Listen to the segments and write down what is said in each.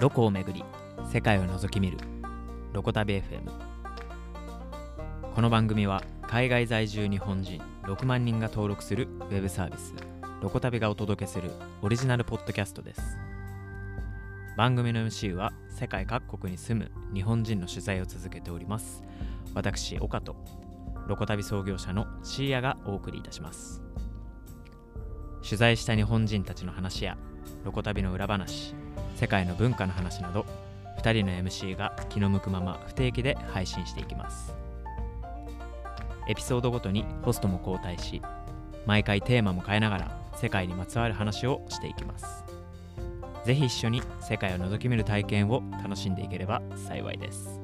ロコをめぐり世界を覗き見るロコ旅 FM この番組は海外在住日本人6万人が登録するウェブサービスロコ旅がお届けするオリジナルポッドキャストです。番組の MC は世界各国に住む日本人の取材を続けております。私岡とロコ旅創業者のシーヤがお送りいたします。取材した日本人たちの話やロコ旅の裏話世界の文化の話など2人の MC が気の向くまま不定期で配信していきます。エピソードごとにホストも交代し毎回テーマも変えながら世界にまつわる話をしていきます。ぜひ一緒に世界を覗き見る体験を楽しんでいければ幸いです。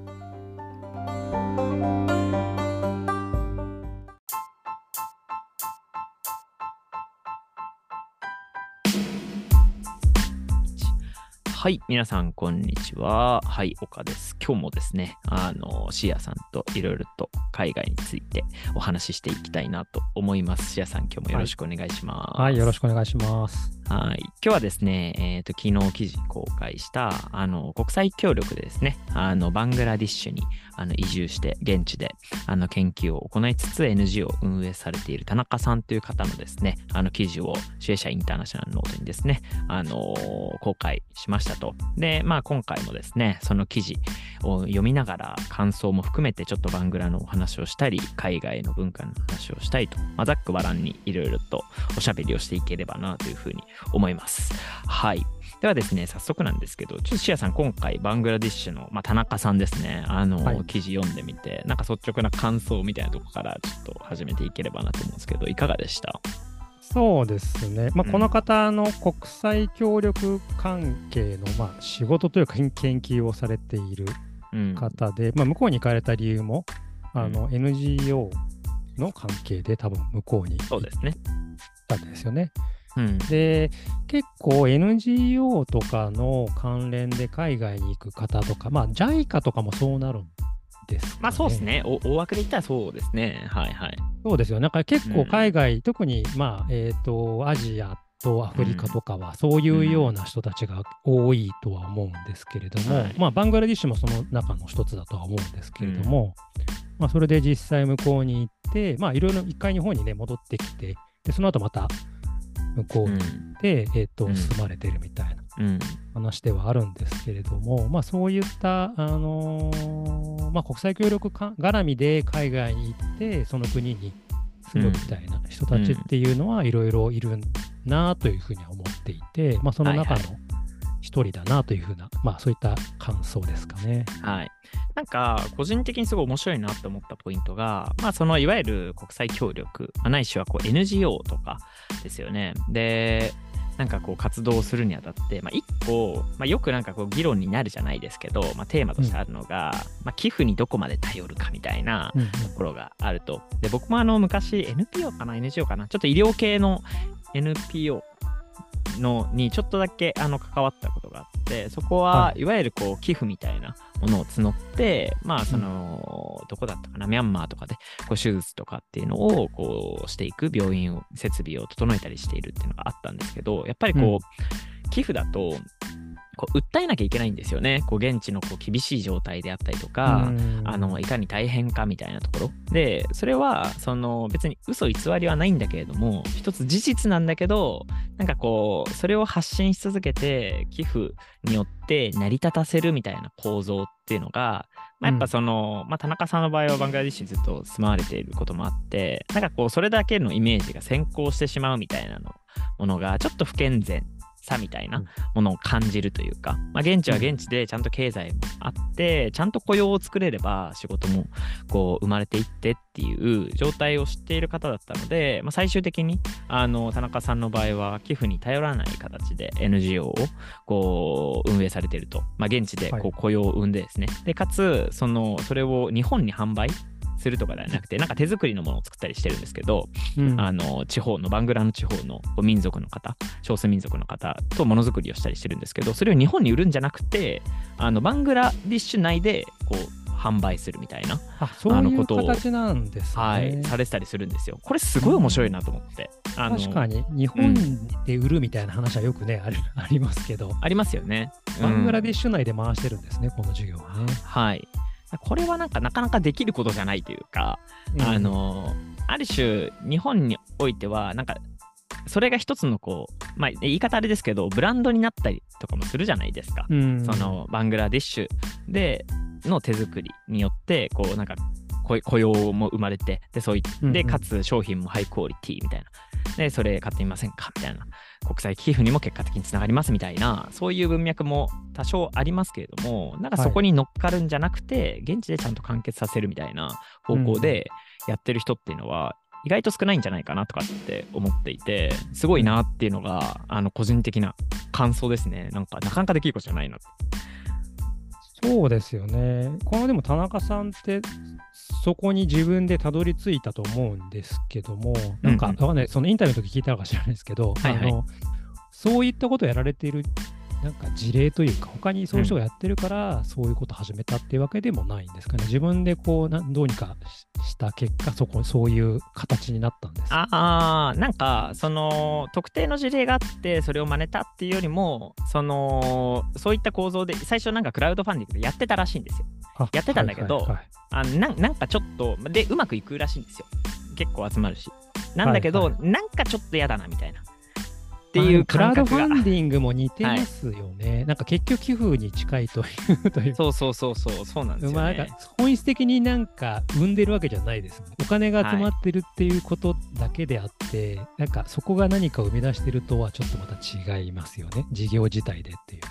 はい、皆さん、こんにちは。はい、岡です。今日もですね、あの、シアさんといろいろと海外についてお話ししていきたいなと思います。シアさん、今日もよろしくお願いします。はい、よろしくお願いします。はい。今日はですね、えっ、と、昨日記事公開した、あの、国際協力でですね、あの、バングラディッシュにあの移住して、現地であの研究を行いつつ NG を運営されている田中さんという方のですね、あの記事をシュエシャインターナショナルノートにですね、あの公開しましたと。で、まあ、今回もですね、その記事を読みながら感想も含めてちょっとバングラのお話をしたり、海外の文化の話をしたいと、まあ、ざっくばらんにいろいろとおしゃべりをしていければなというふうに思います。はい。ではですね、早速なんですけど、ちょっとシアさん、今回、バングラディッシュの、まあ、田中さんですね、あの、はい記事読んでみて、なんか率直な感想みたいなとこからちょっと始めていければなと思うんですけど、いかがでした？そうですね。まあ、うんこの方の国際協力関係の、まあ、仕事というか研究をされているうん。方で、まあ、向こうに行かれた理由も、あの、NGO の関係で多分向こうに行っそうですね。たんですよね。うん。で、結構 NGO とかの関連で海外に行く方とか、まあ、JICA とかもそうなるんですか、ね。まあそうですね。お大枠で言ったらそうですね。はいはい。そうですよ。なんか結構うん海外、特にまあ、えっ、と、アジアとアフリカとかは、そういうような人たちが多いとは思うんですけれども、はいまあ、バングラディッシュもその中の一つだとは思うんですけれども、まあ、それで実際向こうに行って、まあ、いろいろ一回日本にね、戻ってきて、で、その後また向こうに行って、えっ、と、うん。住まれてるみたいなうん。話ではあるんですけれども、まあ、そういった、あのーまあ、国際協力か絡みで海外に行って、その国に住むみたいな人たちっていうのはいろいろいるなというふうには思っていて、まあ、その中のはいは一人だなというふうな、まあ、そういった感想ですかね。はい。なんか、個人的にすごい面白いなと思ったポイントが、まあ、そのいわゆる国際協力、まあないしはこう NGO とかですよね。で、なんかこう活動するにあたって、まあ、一個、まあ、よくなんかこう議論になるじゃないですけど、まあ、テーマとしてあるのが、まあ、寄付にどこまで頼るかみたいなうんうんところがあると。で、僕もあの昔 NPO かな？NGO かな？ちょっと医療系の NPO のにちょっとだけあの関わったことがあって、そこははい。わゆるこう寄付みたいなものを募って、まあその、どこだったかな、ミャンマーとかでこう手術とかっていうのをこうしていく病院を、設備を整えたりしているっていうのがあったんですけど、やっぱりこう、うん寄付だと、こう訴えなきゃいけないんですよね。こう現地のこう厳しい状態であったりとか、うん。あのいかに大変かみたいなところ。でそれはその別に嘘偽りはないんだけれども一つ事実なんだけどなんかこうそれを発信し続けて寄付によって成り立たせるみたいな構造っていうのが、まあ、やっぱその、まあ、田中さんの場合はバングラディッシュにずっと住まわれていることもあってなんかこうそれだけのイメージが先行してしまうみたいなのものがちょっと不健全さみたいなものを感じるというか、まあ、現地は現地でちゃんと経済もあって、ちゃんと雇用を作れれば仕事もこう生まれていってっていう状態を知っている方だったので、まあ、最終的にあの田中さんの場合は寄付に頼らない形で NGO をこう運営されていると、まあ、現地でこはう雇用を生んでですね、でかつそのそれを日本に販売するとかではなくて、なんか手作りのものを作ったりしてるんですけど、うんあの地方のバングラの地方の民族の方少数民族の方とものづくりをしたりしてるんですけどそれを日本に売るんじゃなくてあのバングラディッシュ内でこう販売するみたいな、あのことを形なんですね。はい、されてたりするんですよ。これすごい面白いなと思って。あの確かに日本で売るみたいな話はよくね、あるありますけど、ありますよね。バングラディィッシュ内で回してるんですね、この授業はね。はい。これはなんかなかなかできることじゃないというか、あのある種日本においてはなんかそれが一つのこうまあ言い方あれですけどブランドになったりとかもするじゃないですか。うん、そのバングラディッシュでの手作りによってこうなんか雇雇用も生まれてでそういでうんうん。かつ商品もハイクオリティみたいな。でそれ買ってみませんかみたいな国際寄付にも結果的につながりますみたいなそういう文脈も多少ありますけれどもなんかそこに乗っかるんじゃなくて、現地でちゃんと完結させるみたいな方向でやってる人っていうのは、意外と少ないんじゃないかなとかって思っていてすごいなっていうのがあの個人的な感想ですね。なんかなかなかできることじゃないなそうですよね。このでも田中さんって、そこに自分でたどり着いたと思うんですけども、なんか、うんない、そのインタビューの時聞いたのか知らないですけど、はいはいあのそういったことをやられているなんか事例というか、他にそういう人がやってるから、そういうことを始めたっていうわけでもないんですかね。自分でこうなどうにかしした結果、そこそういう形になったんですか？ああ、なんか、その、特定の事例があって、それを真似たっていうよりも、その、そういった構造で、最初なんかクラウドファンディングでやってたらしいんですよ。あやってたんだけどはいはいはいあなんなんかちょっと、で、うまくいくらしいんですよ。結構集まるし。なんだけど、はいはなんかちょっと嫌だな、みたいな。っていうもクラウド。ファンディングも似てますよね。なんか結局寄付に近いというというそうそうそうそう、そうなんですよねまあなんか。本質的になんか生んでるわけじゃないです。お金が集まってるっていうことだけであって、なんかそこが何かを生み出してるとはちょっとまた違いますよね。事業自体でっていう。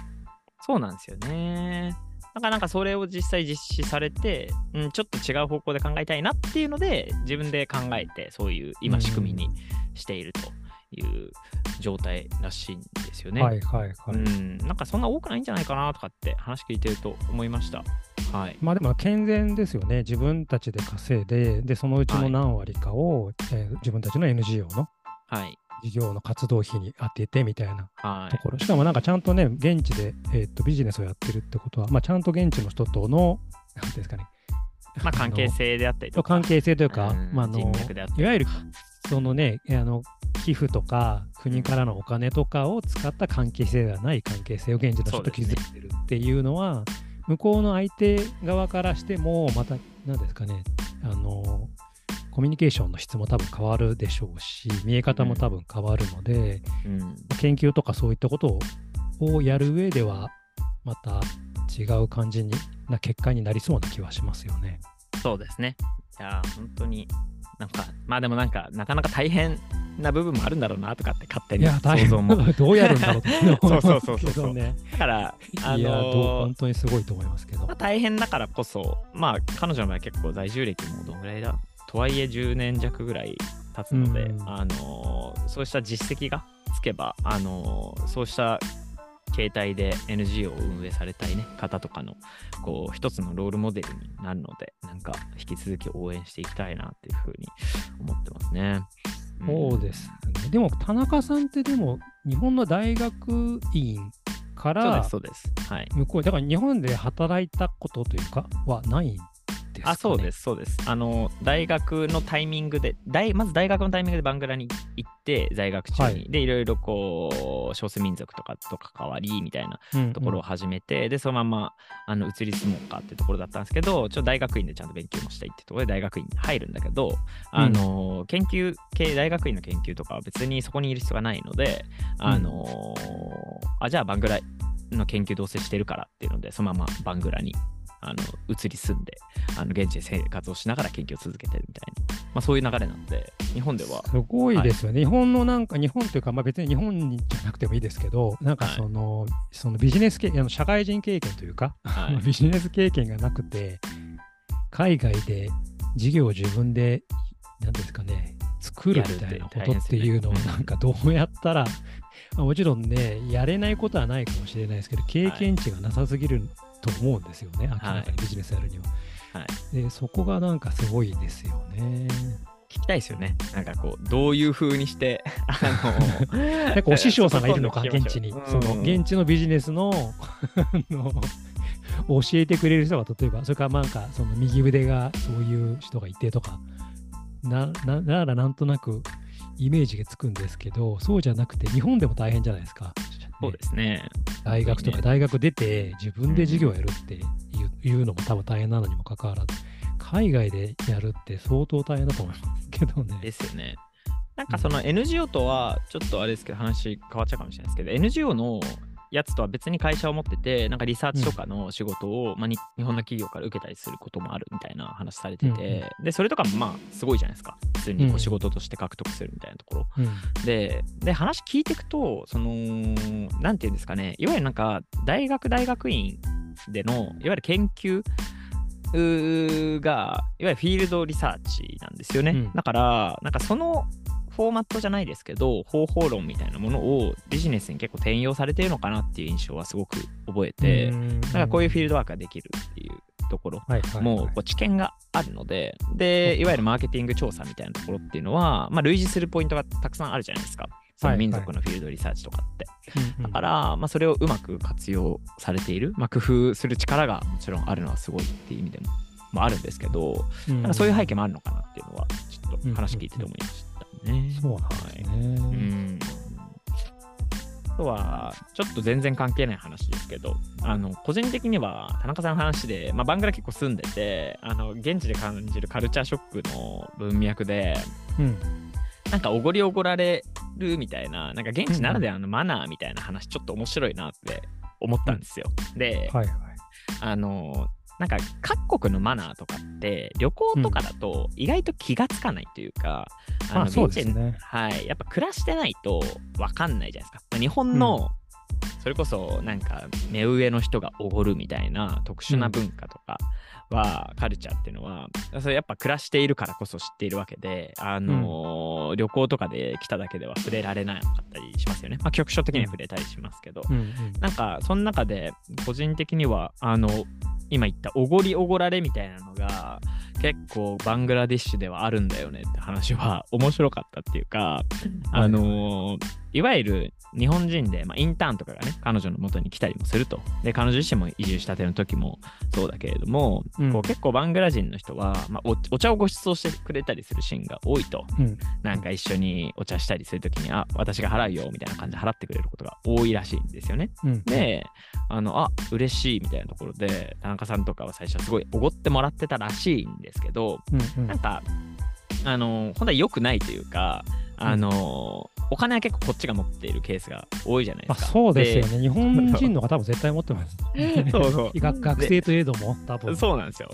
そうなんですよね。だからなんかそれを実際実施されて、うん、ちょっと違う方向で考えたいなっていうので、自分で考えて、そういう今仕組みにしているという状態らしいんですよね。はいはいはい。うん、なんかそんな多くないんじゃないかなとかって話聞いてると思いました。はい。まあでも健全ですよね。自分たちで稼いで、で、そのうちの何割かを、えー自分たちの NGO のはい。事業の活動費に当ててみたいなはい。ところ。しかもなんかちゃんとね、現地で、えーとビジネスをやってるってことは、まあちゃんと現地の人との、なんていうんですかね。まあ関係性であったりとか。関係性というか、うんまあ、あの人脈であったりいわゆるそのねあの寄付とか国からのお金とかを使った関係性ではない関係性を現地の人と築いてるっていうのは向こうの相手側からしてもまた何ですかねあのコミュニケーションの質も多分変わるでしょうし見え方も多分変わるので、うん。研究とかそういったことををやる上ではまた違う感じにな結果になりそうな気はしますよね。そうですね。いやー、本当に、なんか、まあでもなんか、なかなか大変な部分もあるんだろうなとかって勝手に想像も。どうやるんだろうって そうそうそうそうけどね。だから、あの本当にすごいと思いますけどまあ、。大変だからこそ、まあ、彼女の場合結構在住歴もどのぐらいだとはいえ10年弱ぐらい経つので、うんあのそうした実績がつけば、あのそうした携帯で NGO を運営されたい、ね、方とかのこう一つのロールモデルになるので、なんか引き続き応援していきたいなっていうふうに思ってますね。んそうですね。でも、田中さんってでも、日本の大学院からそうです、そうです。はい。向こう、だから日本で働いたことというか、はないんですか、ね、。あ、そうですす、そうです。あの、大学のタイミングで、大まず大学のタイミングでバングラに行って、在学中に、はい。で、いろいろこう、少数民族とかと関わりみたいなところを始めて、で、そのまま、あの、移り住もうかってところだったんですけど、ちょっと大学院でちゃんと勉強もしたいってところで大学院に入るんだけど、あの、研究系、大学院の研究とかは別にそこにいる必要がないので、あの、あ、じゃあバングラの研究どうせしてるからっていうので、そのままバングラにあの移り住んであの現地で生活をしながら研究を続けてるみたいな、まあ、そういう流れなんで日本ではすごいですよね。日本のなんか、日本というか、まあ、別に日本じゃなくてもいいですけど、なんかはい。その、そのビジネス経験、あの社会人経験というか、はい。ビジネス経験がなくて、海外で事業を自分で、なんですかね、作るみたいなことっていうのを、なんかどうやったら、まあもちろんね、やれないことはないかもしれないですけど、経験値がなさすぎると思うんですよね、明らかにビジネスやるには。はいで、そこがなんかすごいですよね。聞きたいですよねなんかこうどういう風にして あのなんかお師匠さんがいるのか、現地に。うんその現地のビジネスのあの教えてくれる人が例えばそれからなんかその右腕がそういう人がいてとかななならなんとなくイメージがつくんですけどそうじゃなくて日本でも大変じゃないですか。そうですね。大学とか大学出て自分で授業やるっていう,、のも多分大変なのにもかかわらず海外でやるって相当大変だと思いますけどね。ですよね。なんかその NGO とはちょっとあれですけど話変わっちゃうかもしれないですけど NGO のやつとは別に会社を持ってて、なんかリサーチとかの仕事を、うん、まあ、日本の企業から受けたりすることもあるみたいな話されてて、うん、で、それとかもまあ、すごいじゃないですか。普通にこう仕事として獲得するみたいなところ。うん、で、で、話聞いていくと、その、なんていうんですかね、いわゆるなんか、大学大学院での、いわゆる研究、がいわゆるフィールドリサーチなんですよね、だからなんかそのフォーマットじゃないですけど、方法論みたいなものをビジネスに結構転用されてるのかなっていう印象はすごく覚えて、なんかこういうフィールドワークができるっていうところ、もうこう知見があるので、で、いわゆるマーケティング調査みたいなところっていうのは、まあ、類似するポイントがたくさんあるじゃないですか。その民族のフィールドリサーチとかって。だから、まあ、それをうまく活用されている、まあ、工夫する力がもちろんあるのはすごいっていう意味でも、まあ、あるんですけど、なんかそういう背景もあるのかなっていうのは、ちょっと話聞いてて思いました。ね。そうなんですね。はい、うんあとは、ちょっと全然関係ない話ですけど、あの個人的には田中さんの話で、まあ、バングラ結構住んでて、あの現地で感じるカルチャーショックの文脈で、うん、なんかおごりおごられるみたいな、なんか現地ならではのマナーみたいな話、ちょっと面白いなって思ったんですよ。で、はいはい、あのなんか各国のマナーとかって旅行とかだと意外と気がつかないというか、うん、あの現地、ね、はい、やっぱ暮らしてないと分かんないじゃないですか。日本の、それこそなんか目上の人がおごるみたいな特殊な文化とかは、カルチャーっていうのはそれやっぱ暮らしているからこそ知っているわけで、あのーうん、旅行とかで来ただけでは触れられなかったりしますよね。まあ局所的には触れたりしますけど、うん。うんうん、なんかその中で個人的にはあの今言ったおごりおごられみたいなのが結構バングラディッシュではあるんだよねって話は面白かったっていうか、あのー、いわゆる日本人で、まあ、インターンとかがね彼女の元に来たりもすると。で彼女自身も移住したての時もそうだけれども、うん、こう結構バングラ人の人は、まあ、お茶をご馳走してくれたりするシーンが多いと、うん、なんか一緒にお茶したりする時にあ私が払うよみたいな感じで払ってくれることが多いらしいんですよね、うん、であのあ嬉しいみたいなところで田中さんとかは最初はすごいおごってもらってたらしいんですけど、うんうん、なんかあの本当は良くないというかあの、お金は結構こっちが持っているケースが多いじゃないですか。そうですよね。日本人の方も絶対持ってます。そうそう 学学生といえども、多分。そうなんですよ。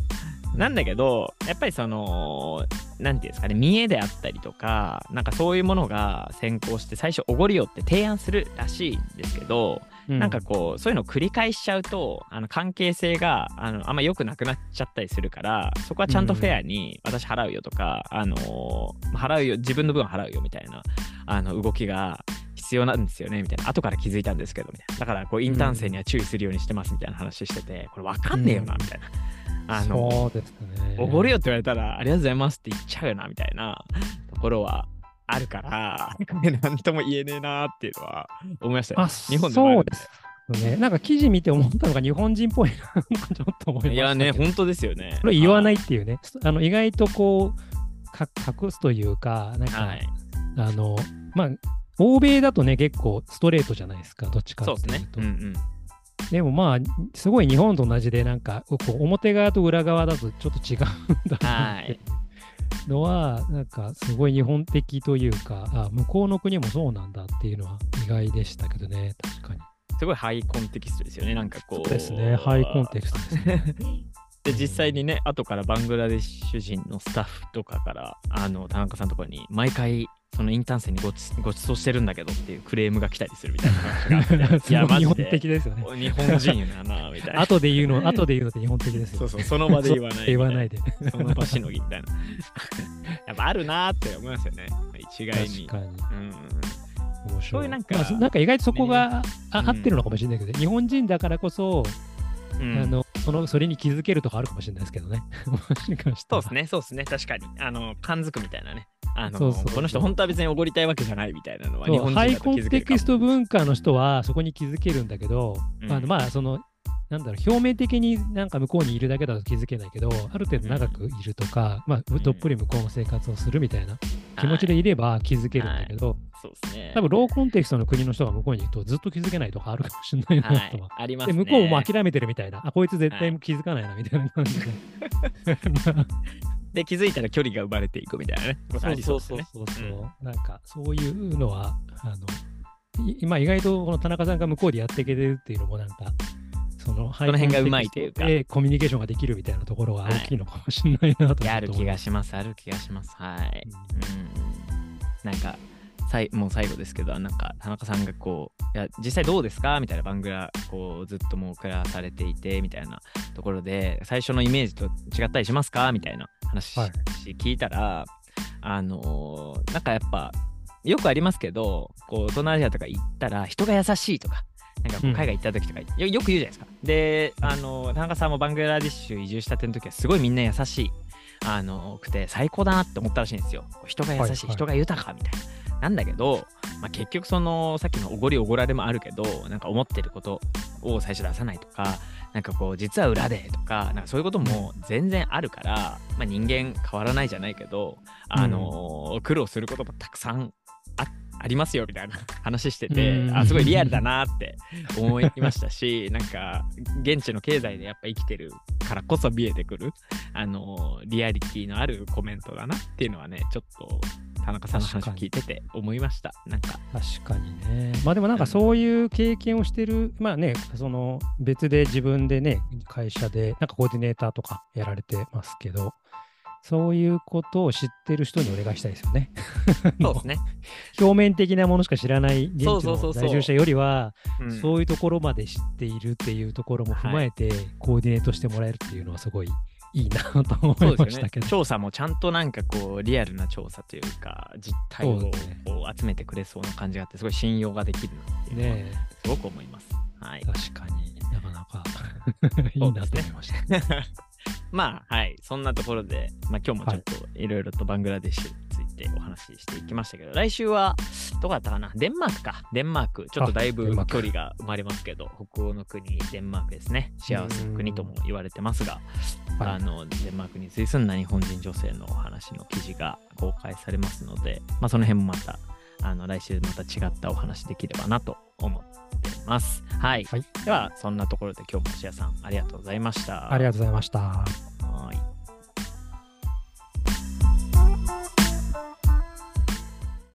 なんだけど、やっぱりその、なんていうんですかね、見栄であったりとか、なんかそういうものが先行して、最初、おごりよって提案するらしいんですけど、うん、なんかこう、そういうのを繰り返しちゃうと、あの関係性があのあんま良くなくなっちゃったりするから、そこはちゃんとフェアに、私払うよとか、うん、あの払うよ、自分の分払うよみたいなあの動きが必要なんですよねみたいな。後から気づいたんですけどみたいな。だからこうインターン生には注意するようにしてますみたいな話しててこれ分かんねえよなみたいな、あのそうですね。おごるよって言われたらありがとうございますって言っちゃうよなみたいなところはあるから。何とも言えねえなっていうのは思いましたよ、日本でもそうですね、なんか記事見て思ったのが日本人っぽいなちょっと思いました。いやね、本当ですよね。これ言わないっていうね、あの意外とこう、隠すというか、なんか、はい、あの、まあ、欧米だとね、結構ストレートじゃないですか、どっちかっていうと。そうね。うんうん。でもまあ、すごい日本と同じで、なんか、こう表側と裏側だとちょっと違うんだなってのは、なんかすごい日本的というかあ、向こうの国もそうなんだっていうのは意外でしたけどね、確かに。すごいハイコンテキストですよね、なんかこう。そうですね、ハイコンテクストですね。で、実際にね、後からバングラデシュ人のスタッフとかから、あの、田中さんとかに、毎回、そのインターン生にごちご馳走してるんだけどっていうクレームが来たりするみたいな話があって。いや、日本的ですよね。日本人やな、みたいな。後で言うの、後で言うのって日本的ですよ。そうそう、その場で言わない。言わないで。その場しのぎみたいな。やっぱあるなって思いますよね。一概に。確かに。うん。面白い。なんか、まあ、なんか意外とそこが、ね、合ってるのかもしれないけど、日本人だからこそ、うん、あのそのそれに気づけるとかあるかもしれないですけどね。そうですね、そうですね、確かに。あの、感づくみたいなね。あのそうそう。この人、本当は別におごりたいわけじゃないみたいなのは、日本人ハイコンテキスト文化の人はそこに気づけるんだけど、うん、あのまあ、その、なんだろう、表面的になんか向こうにいるだけだと気づけないけど、ある程度長くいるとか、まあ、どっぷり向こうの生活をするみたいな気持ちでいれば気づけるんだけど、そうですね。多分ローコンテクストの国の人が向こうにいるとずっと気づけないとかあるかもしれないなとは。ありますね。で向こうも諦めてるみたいな、あ、こいつ絶対気づかないなみたいな感じで。で、気づいたら距離が生まれていくみたいなね。そうそうそうそうそう、なんかそういうのは、あの、今意外とこの田中さんが向こうでやっていけてるっていうのもなんか、そのその辺がうまいというか。コミュニケーションができるみたいなところが大きいのかもしれないなと、はい、ある気がします、ある気がします。はい。うん、なんか、さいもう最後ですけど、なんか田中さんがこう、いや、実際どうですか？みたいな番組がこうずっともう暮らされていて、みたいなところで、最初のイメージと違ったりしますか？みたいな話、はい、聞いたら、あのー、なんかやっぱ、よくありますけど、こう、東南アジアとか行ったら、人が優しいとか、なんか海外行った時とか、うん、よく言うじゃないですか。で、あの、田中さんもバングラディッシュ移住したての時は、すごいみんな優しい、あの、くて、最高だなって思ったらしいんですよ。人が優しい、はいはい、人が豊かみたいな。なんだけど、まあ、結局そのさっきのおごりおごられもあるけどなんか思ってることを最初出さないとかなんかこう実は裏でとかなんかそういうことも全然あるから、まあ、人間変わらないじゃないけど、あのー、苦労することもたくさんあありますよみたいな 話してて、あすごいリアルだなって思いましたし なんか現地の経済でやっぱ生きてるからこそ見えてくるあのリアリティのあるコメントだなっていうのはねちょっと田中さんの話を聞いてて思いました。なんか確かにね。まあでもなんかそういう経験をしてる、まあね、その別で自分でね、会社でなんかコーディネーターとかやられてますけど、そういうことを知ってる人にお願いしたいですよね。そうですね。表面的なものしか知らない現地の在住者よりは、そういうところまで知っているっていうところも踏まえて、コーディネートしてもらえるっていうのはすごいいいなと思いましたけど、ね、調査もちゃんとなんかこうリアルな調査というか実態を集めてくれそうな感じがあってすごい信用ができるなっていうのは、ね、すごく思います。はい、確かに。なかなか いいなと思いました。まあはい。そんなところで、まあ、今日もちょっといろいろとバングラデシュについてお話ししていきましたけど来週はどこだったかな？デンマークかデンマークちょっとだいぶ距離が生まれますけど北欧の国デンマークですね幸せの国とも言われてますがあのデンマークに随すんな日本人女性のお話の記事が公開されますので、まあ、その辺もまたあの来週また違ったお話できればなと思ってます。はい。はい、では、そんなところで今日もシアさんありがとうございました。ありがとうございました。